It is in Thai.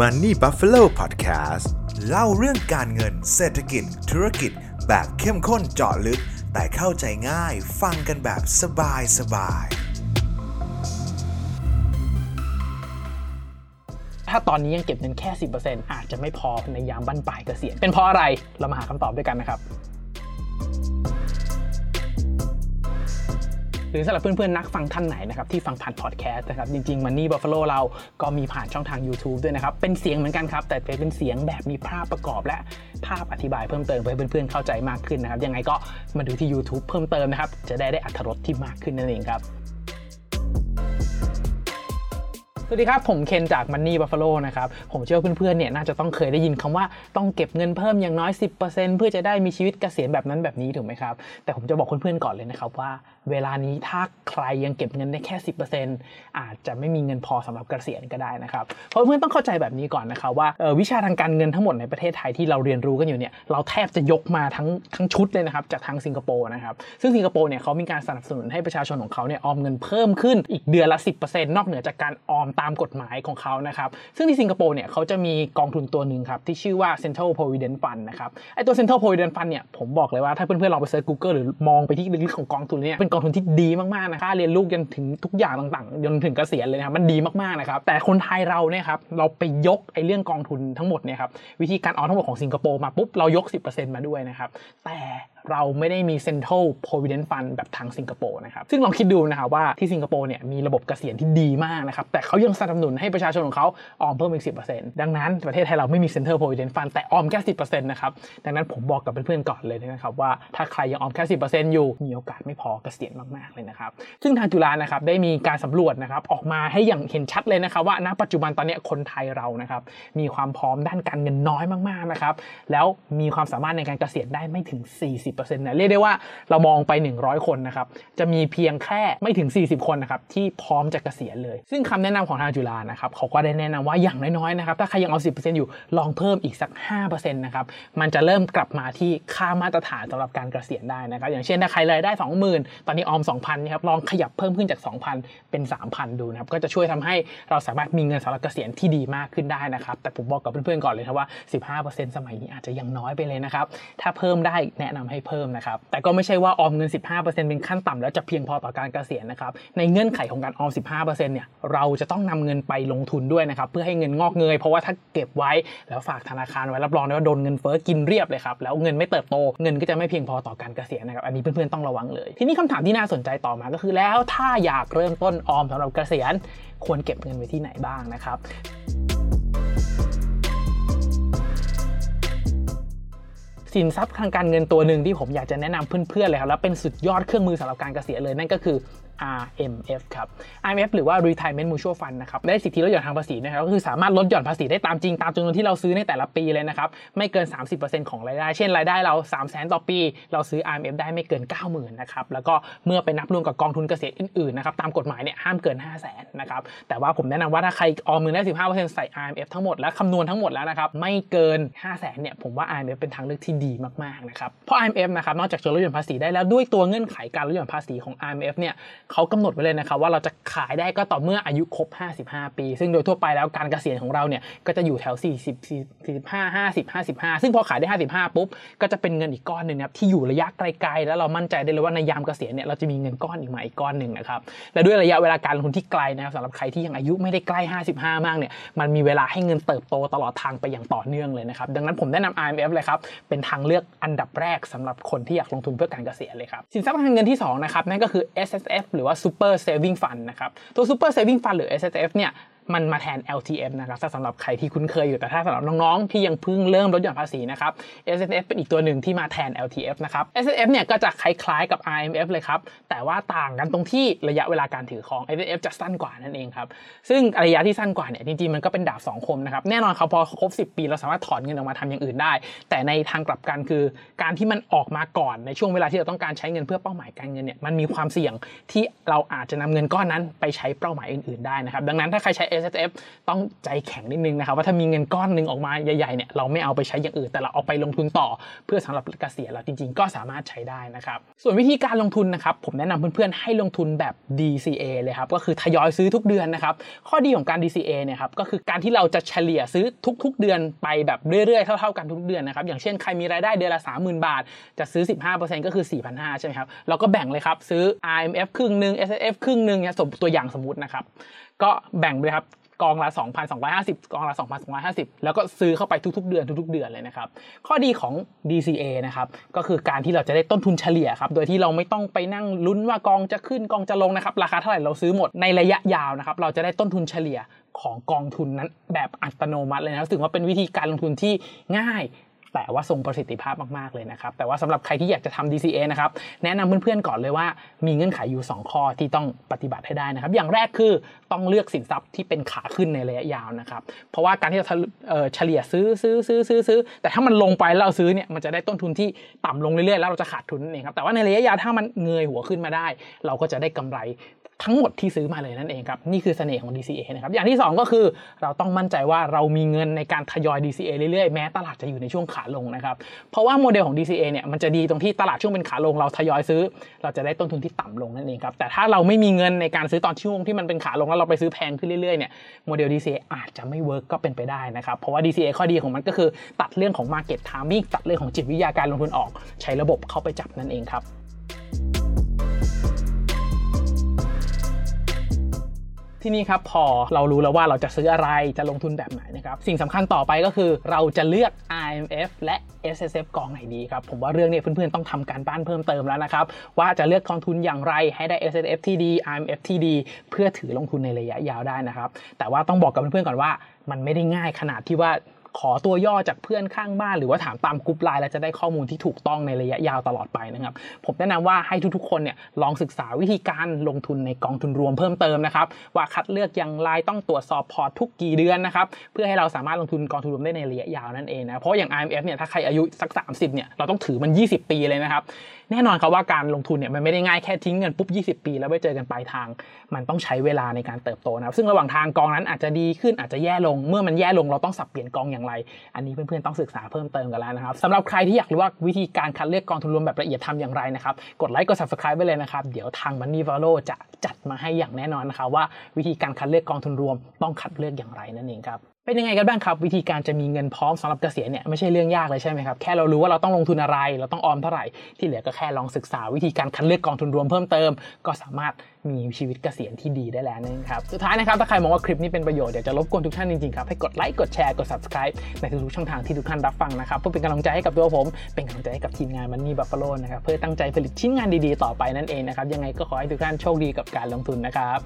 Money Buffalo Podcast เล่าเรื่องการเงินเศรษฐกิจ ธุรกิจ แบบเข้มข้นเจาะลึก แต่เข้าใจง่ายฟังกันแบบสบายสบาย ถ้าตอนนี้ยังเก็บเงินแค่ 10%อาจจะไม่พอในยามบั้นปลายเกษียณเป็นเพราะอะไรเรามาหาคำตอบด้วยกันนะครับ รือสำหรับเพื่อนๆนักฟังท่านไหนนะครับที่ฟังผ่านพอดแคสต์นะครับจริงๆ Money Buffalo เราก็มีผ่านช่องทาง YouTube ด้วยนะครับเป็นเสียงเหมือนกันครับแต่เป็นเสียงแบบมีภาพประกอบ และภาพอธิบายเพิ่มเติมเพื่อให้เพื่อนๆเข้าใจมากขึ้นนะครับยังไงก็มาดูที่ YouTube เพิ่มเติมนะครับจะได้ได้อัธรสที่มากขึ้นนั่นเองครับ สวัสดีครับ ผมเคนจาก Money Buffalo นะครับ ผมเชื่อเพื่อนๆเนี่ยน่าจะต้องเคยได้ยินคำว่าต้องเก็บเงินเพิ่มอย่างน้อย 10%เพื่อจะได้มีชีวิตเกษียณแบบนั้นแบบนี้ถูกไหมครับ แต่ผมจะบอกเพื่อนๆก่อนเลยนะครับว่า เวลานี้ถ้าใครยังเก็บเงินได้แค่ 10%อาจจะไม่มีเงินพอสำหรับเกษียณก็ได้นะครับ เพราะเพื่อนๆต้องเข้าใจแบบนี้ก่อนนะครับว่าออวิชาทางการเงินทั้งหมดในประเทศไทยที่เราเรียนรู้กันอยู่เนี่ยเราแทบจะยกมาทั้งทั้งชุดเลยนะครับจากทางสิงคโปร์นะครับซึ่งสิงคโปร์เนี่ยเขามีการสนับสนุนให้ประชาชนของเขาเนี่ยออมเงินเพิ่มขึ้นอีกเดือนละ 10%นอกเหนือจากการออมตามกฎหมายของเขานะครับ ซึ่งที่สิงคโปร์เนี่ยเขาจะมีกองทุนตัวหนึ่งครับที่ชื่อว่า Central Provident Fund นะครับไอตัว Central Provident Fund เนี่ยผมบอกเลยว่าถ้าเพื่อนๆลองไปเซิร์ช Google หรือมองไปที่ลึกๆของกองทุนเนี่ยเป็นกองทุนที่ดีมากๆนะค่าเรียนลูกจนถึงทุกอย่างต่างๆจนถึงเกษียณเลยนะครับมันดีมากๆนะครับแต่คนไทยเราเนี่ยครับเราไปยกไอเรื่องกองทุนทั้งหมดเนี่ยครับวิธีการออมทั้งหมดของสิงคโปร์มาปุ๊บเรายก 10%มาด้วยนะครับแต่ เราไม่ได้มี Central Provident Fund แบบทางสิงคโปร์นะครับ ซึ่งลองคิดดูนะครับว่าที่สิงคโปร์เนี่ยมีระบบเกษียณที่ดีมากนะครับ แต่เขายังสนับสนุนให้ประชาชนของเขาออมเพิ่มอีก 10%ดังนั้นประเทศไทยเราไม่มี Central Provident Fund แต่ออมแค่10%นะครับ ดังนั้นผมบอกกับเพื่อนๆก่อนเลยนะครับว่าถ้าใครยังออมแค่ 10%อยู่มีโอกาสไม่พอเกษียณมากๆเลยนะครับ ซึ่งทางจุฬานะครับได้มีการสำรวจนะครับออกมาให้อย่างเห็นชัดเลยนะครับว่าณปัจจุบันตอนนี้คนไทยเรานะครับมีความพร้อมด้านการเงินน้อยมากๆนะครับแล้วมีความสามารถในการเกษียณได้ไม่ถึง 40นะเรียกได้ว่าเรามองไป 100 คนนะครับจะมีเพียงแค่ไม่ถึง 40 คนนะครับที่พร้อมจะเกษียณเลย ซึ่งคำแนะนำของทางจุฬานะครับเขาก็ได้แนะนำว่าอย่างน้อยๆนะครับถ้าใครยังเอา 10%อยู่ลองเพิ่มอีกสัก 5%นะครับมันจะเริ่มกลับมาที่ค่ามาตรฐานสำหรับการเกษียณได้นะครับอย่างเช่นถ้าใครรายได้ 20,000 ตอนนี้ออม 2,000นะครับลองขยับเพิ่มขึ้นจาก 2,000 เป็น 3,000 ดูนะครับก็จะช่วยทำให้เราสามารถมีเงินสำหรับเกษียณที่ดีมากขึ้นได้นะครับแต่ผมบอกกับเพื่อนๆก่อนเลยครับว่า 15%สมัยนี้อาจจะยังน้อยไปเลยนะครับถ้าเพิ่มได้แนะนำให้เพิ่มนะครับแต่ก็ไม่ใช่ว่าออมเงิน 15%เป็นขั้นต่ำแล้วจะเพียงพอต่อการเกษียณนะครับในเงื่อนไขของการออม 15%เนี่ยเราจะต้องนำเงินไปลงทุนด้วยนะครับเพื่อให้เงินงอกเงยเพราะว่าถ้าเก็บไว้แล้วฝากธนาคารไว้รับรองได้ว่าโดนเงินเฟ้อกินเรียบเลยครับแล้วเงินไม่เติบโตเงินก็จะไม่เพียงพอต่อการเกษียณนะครับอันนี้เพื่อนๆต้องระวังเลย ทีนี้คำถามที่น่าสนใจต่อมาก็คือ แล้วถ้าอยากเริ่มต้นออมสำหรับเกษียณควรเก็บเงินไว้ที่ไหนบ้างนะครับ สินทรัพย์ทางการเงินตัวหนึ่งที่ผมอยากจะแนะนำเพื่อนๆเลยครับแล้วเป็นสุดยอดเครื่องมือสำหรับการเกษียณเลยนั่นก็คือ RMF ครับ RMF หรือว่า Retirement Mutual Fund นะครับ ได้สิทธิลดหย่อนทางภาษีนะครับ ก็คือสามารถลดหย่อนภาษีได้ตามจริงตามจำนวนที่เราซื้อในแต่ละปีเลยนะครับ ไม่เกิน 30%ของรายได้ เช่นรายได้เรา 3 0 0 0 0 0 ต่อปี เราซื้อ RMF ได้ไม่เกิน 90,000นะครับ แล้วก็เมื่อไปนับรวมกับกองทุนเกษียณอื่นๆนะครับ ตามกฎหมายเนี่ยห้ามเกิน 5 0 0 0 0 0นะครับ แต่ว่าผมแนะนำว่าถ้าใครออมเงินได้ 15%ใส่ RMF ทั้งหมดและคำนวณทั้งหมดแล้วนะครับ ไม่เกิน 5 0 0 0 0 0เนี่ย ผมว่า RMF เป็นทางเลือกที่ดีมากๆนะครับ เพราะ IMF นะครับ นอกจากจะลดหย่อนภาษีได้แล้วด้วยตัวเงื่อนไขการลดหย่อนภาษีของ IMF เนี่ยเขากำหนดไว้เลยนะครับว่าเราจะขายได้ก็ต่อเมื่ออายุครบ 55 ปี ซึ่งโดยทั่วไปแล้วการเกษียณของเราเนี่ยก็จะอยู่แถว 40 45 50 55 ซึ่งพอขายได้ 55 ปุ๊บ ก็จะเป็นเงินอีกก้อนหนึ่งนะครับที่อยู่ระยะไกลๆ แล้วเรามั่นใจได้เลยว่าในยามเกษียณเนี่ยเราจะมีเงินก้อนอีกมาอีกก้อนหนึ่งนะครับและด้วยระยะเวลาการลงทุนที่ไกลนะครับสำหรับใครที่ยังอายุไม่ได้ใกล้ 55 มากเนี่ยมันมีเวลาให้เงินเติบโตตลอดทางไปอย่างต่อเนื่องเลยนะครับดังนั้นผมแนะนำ IMF เลยครับเป็นทางเลือกอันดับแรกสำหรับคนที่อยากลงทุนเพื่อการเกษียณเลยครับสินทรัพย์ทางเงินที่2นะครับนั่นก็คือ S S F หรือว่า Super Saving Fund นะครับตัว Super Saving Fund หรือ S S F เนี่ย มันมาแทน LTF นะครับสำหรับใครที่คุ้นเคยอยู่แต่ถ้าสำหรับน้องๆ ที่ยังเพิ่งเริ่มลดหย่อนภาษีนะครับ S S F เป็นอีกตัวหนึ่งที่มาแทน LTF นะครับ S S F เนี่ยก็จะคล้ายๆกับ I M F เลยครับ แต่ว่าต่างกันตรงที่ระยะเวลาการถือของ S S F จะสั้นกว่านั่นเองครับ ซึ่งระยะที่สั้นกว่าเนี่ยจริงๆมันก็เป็นดาบสองคมนะครับแน่นอนครับพอครบ 10 ปีเราสามารถถอนเงินออกมาทำอย่างอื่นได้ แต่ในทางกลับกันคือ การที่มันออกมาก่อนในช่วงเวลาที่เราต้องการใช้เงินเพื่อเป้าหมายการเงินเนี่ยมันมีความเสี่ยงที่เราอาจจะนำเงินก้อนนั้นไปใช้เป้าหมายอื่นๆได้นะครับดังนั้นถ้าใครใช้ S S F ต้องใจแข็งนิดนึงนะครับว่าถ้ามีเงินก้อนหนึ่งออกมาใหญ่ๆเนี่ยเราไม่เอาไปใช้อย่างอื่นแต่เราเอาไปลงทุนต่อ เพื่อสำหรับเกษียณเราจริงๆ ก็สามารถใช้ได้นะครับส่วนวิธีการลงทุนนะครับผมแนะนำเพื่อนๆให้ลงทุนแบบ DCA เลยครับก็คือทยอยซื้อทุกเดือนนะครับข้อดีของการ DCA เนี่ยครับก็คือการที่เราจะเฉลี่ยซื้อทุก ๆ เดือนไปแบบเรื่อยๆเท่าๆกันทุกเดือนนะครับอย่างเช่นใครมีรายได้เดือนละ 30,000 บาท จะซื้อ 15%ก็คือ 4,500 ใช่ไหมครับเราก็แบ่งเลยครับซื้อ IMF ครึ่งหนึ่ง S F ครึ่งหนึ่งเนี่ยสมตัวอย่างสมมตินะครับก็แบ่งเลยครับกองละ 2,250 กองละ 2,250 แล้วก็ซื้อเข้าไปทุกๆ เดือนทุกๆ เดือนเลยนะครับ ข้อดีของ DCA นะครับก็คือการที่เราจะได้ต้นทุนเฉลี่ยครับ โดยที่เราไม่ต้องไปนั่งลุ้นว่ากองจะขึ้นกองจะลงนะครับ ราคาเท่าไหร่เราซื้อหมดในระยะยาวนะครับ เราจะได้ต้นทุนเฉลี่ยของกองทุนนั้นแบบอัตโนมัติเลยนะถือว่าเป็นวิธีการลงทุนที่ง่าย แต่ว่าทรงประสิทธิภาพมากๆเลยนะครับ แต่ว่าสำหรับใครที่อยากจะทำ DCA นะครับ แนะนำเพื่อนๆก่อนเลยว่ามีเงื่อนไขอยู่ 2 ข้อที่ต้องปฏิบัติให้ได้นะครับ อย่างแรกคือต้องเลือกสินทรัพย์ที่เป็นขาขึ้นในระยะยาวนะครับ เพราะว่าการที่เราเฉลี่ยซื้อซื้อซื้อซื้อซื้อแต่ถ้ามันลงไปแล้วเราซื้อเนี่ยมันจะได้ต้นทุนที่ต่ำลงเรื่อยๆแล้วเราจะขาดทุนนั่นเองครับแต่ว่าในระยะยาวถ้ามันเงยหัวขึ้นมาได้ เราก็จะได้กำไร ทั้งหมดที่ซื้อมาเลยนั่นเองครับ นี่คือเสน่ห์ของ DCA นะครับ อย่างที่ 2 ก็คือเราต้องมั่นใจว่าเรามีเงินในการทยอย DCA เรื่อยๆ แม้ตลาดจะอยู่ในช่วงขาลงนะครับ เพราะว่าโมเดลของ DCA เนี่ยมันจะดีตรงที่ตลาดช่วงเป็นขาลงเราทยอยซื้อ เราจะได้ต้นทุนที่ต่ำลงนั่นเองครับ แต่ถ้าเราไม่มีเงินในการซื้อตอนช่วงที่มันเป็นขาลงแล้วเราไปซื้อแพงขึ้นเรื่อยๆเนี่ยโมเดล DCA อาจจะไม่ work ก็เป็นไปได้นะครับเพราะว่า DCA ข้อดีของมันก็คือ ตัดเรื่องของ Market Timing ตัดเรื่องของจิตวิทยาการลงทุนออก ใช้ระบบเข้าไปจับนั่นเองครับ ที่นี่ครับพอเรารู้แล้วว่าเราจะซื้ออะไรจะลงทุนแบบไหนนะครับสิ่งสำคัญต่อไปก็คือเราจะเลือก IMF และ S S F กองไหนดีครับผมว่าเรื่องนี้เพื่อนๆต้องทำการบ้านเพิ่มเติมแล้วนะครับว่าจะเลือกกองทุนอย่างไรให้ได้ S S F ที่ดี IMF ที่ดี เพื่อถือลงทุนในระยะยาวได้นะครับแต่ว่าต้องบอกกับเพื่อนๆก่อนว่า มันไม่ได้ง่ายขนาดที่ว่า ขอตัวย่อจากเพื่อนข้างบ้าน หรือว่าถามตามกรุ๊ปไลน์แล้วจะได้ข้อมูลที่ถูกต้องในระยะยาวตลอดไปนะครับ ผมแนะนำว่าให้ทุกๆ คนเนี่ยลองศึกษาวิธีการลงทุนในกองทุนรวมเพิ่มเติมนะครับ ว่าคัดเลือกอย่างไรต้องตรวจสอบพอร์ตทุกกี่เดือนนะครับเพื่อให้เราสามารถลงทุนกองทุนรวมได้ในระยะยาวนั่นเองนะเพราะอย่าง RMF เนี่ยถ้าใครอายุสัก 30เนี่ยเราต้องถือมัน 20 ปีเลยนะครับแน่นอนครับว่าการลงทุนเนี่ยมันไม่ได้ง่ายแค่ทิ้งเงินปุ๊บ 20 ปี แล้วไปเจอกันปลายทาง มันต้องใช้เวลาในการเติบโตนะครับซึ่งระหว่างทางกองนั้นอาจจะดีขึ้นอาจจะแย่ลงเมื่อมันแย่ลงเราต้องสับเปลี่ยนกองอย่างไร อันนี้เพื่อนๆต้องศึกษาเพิ่มเติมกันแล้วนะครับสำหรับใครที่อยากรู้ว่าวิธีการคัดเลือกกองทุนรวมแบบละเอียดทำอย่างไรนะครับกดไลค์กด subscribe ไปเลยนะครับเดี๋ยวทาง Money v a l o จะจัดมาให้อย่างแน่นอนนะครับว่าวิธีการคัดเลือกกองทุนรวมต้องคัดเลือกอย่างไรนั่นเองครับ เป็นยังไงกันบ้างครับ วิธีการจะมีเงินพร้อมสำหรับเกษียณเนี่ยไม่ใช่เรื่องยากเลยใช่ไหมครับแค่เรารู้ว่าเราต้องลงทุนอะไร เราต้องออมเท่าไหร่ที่เหลือก็แค่ลองศึกษาวิธีการคัดเลือกกองทุนรวมเพิ่มเติม ก็สามารถมีชีวิตเกษียณที่ดีได้แล้วนั่ครับสุดท้ายนะครับถ้าใครมองว่าคลิปนี้เป็นประโยชน์เดี๋ยวจะรบกวนทุกท่านจริงๆครับให้กดไลค์กดแชร์กด subscribe ในทุกๆช่องทางที่ทุกท่านรับฟังนะครับเพื่อเป็นกำลังใจให้กับตัวผมเป็นกำลังใจให้กับทีมงานมันนี่บัฟฟาโลนะครับเพื่อตั้งใจผลิตชิ้นงานดีๆ ต่อไปนั่นเองนะครับยังไงก็ขอให้ทุกท่านโชคดีกับการลงทุนนะครับ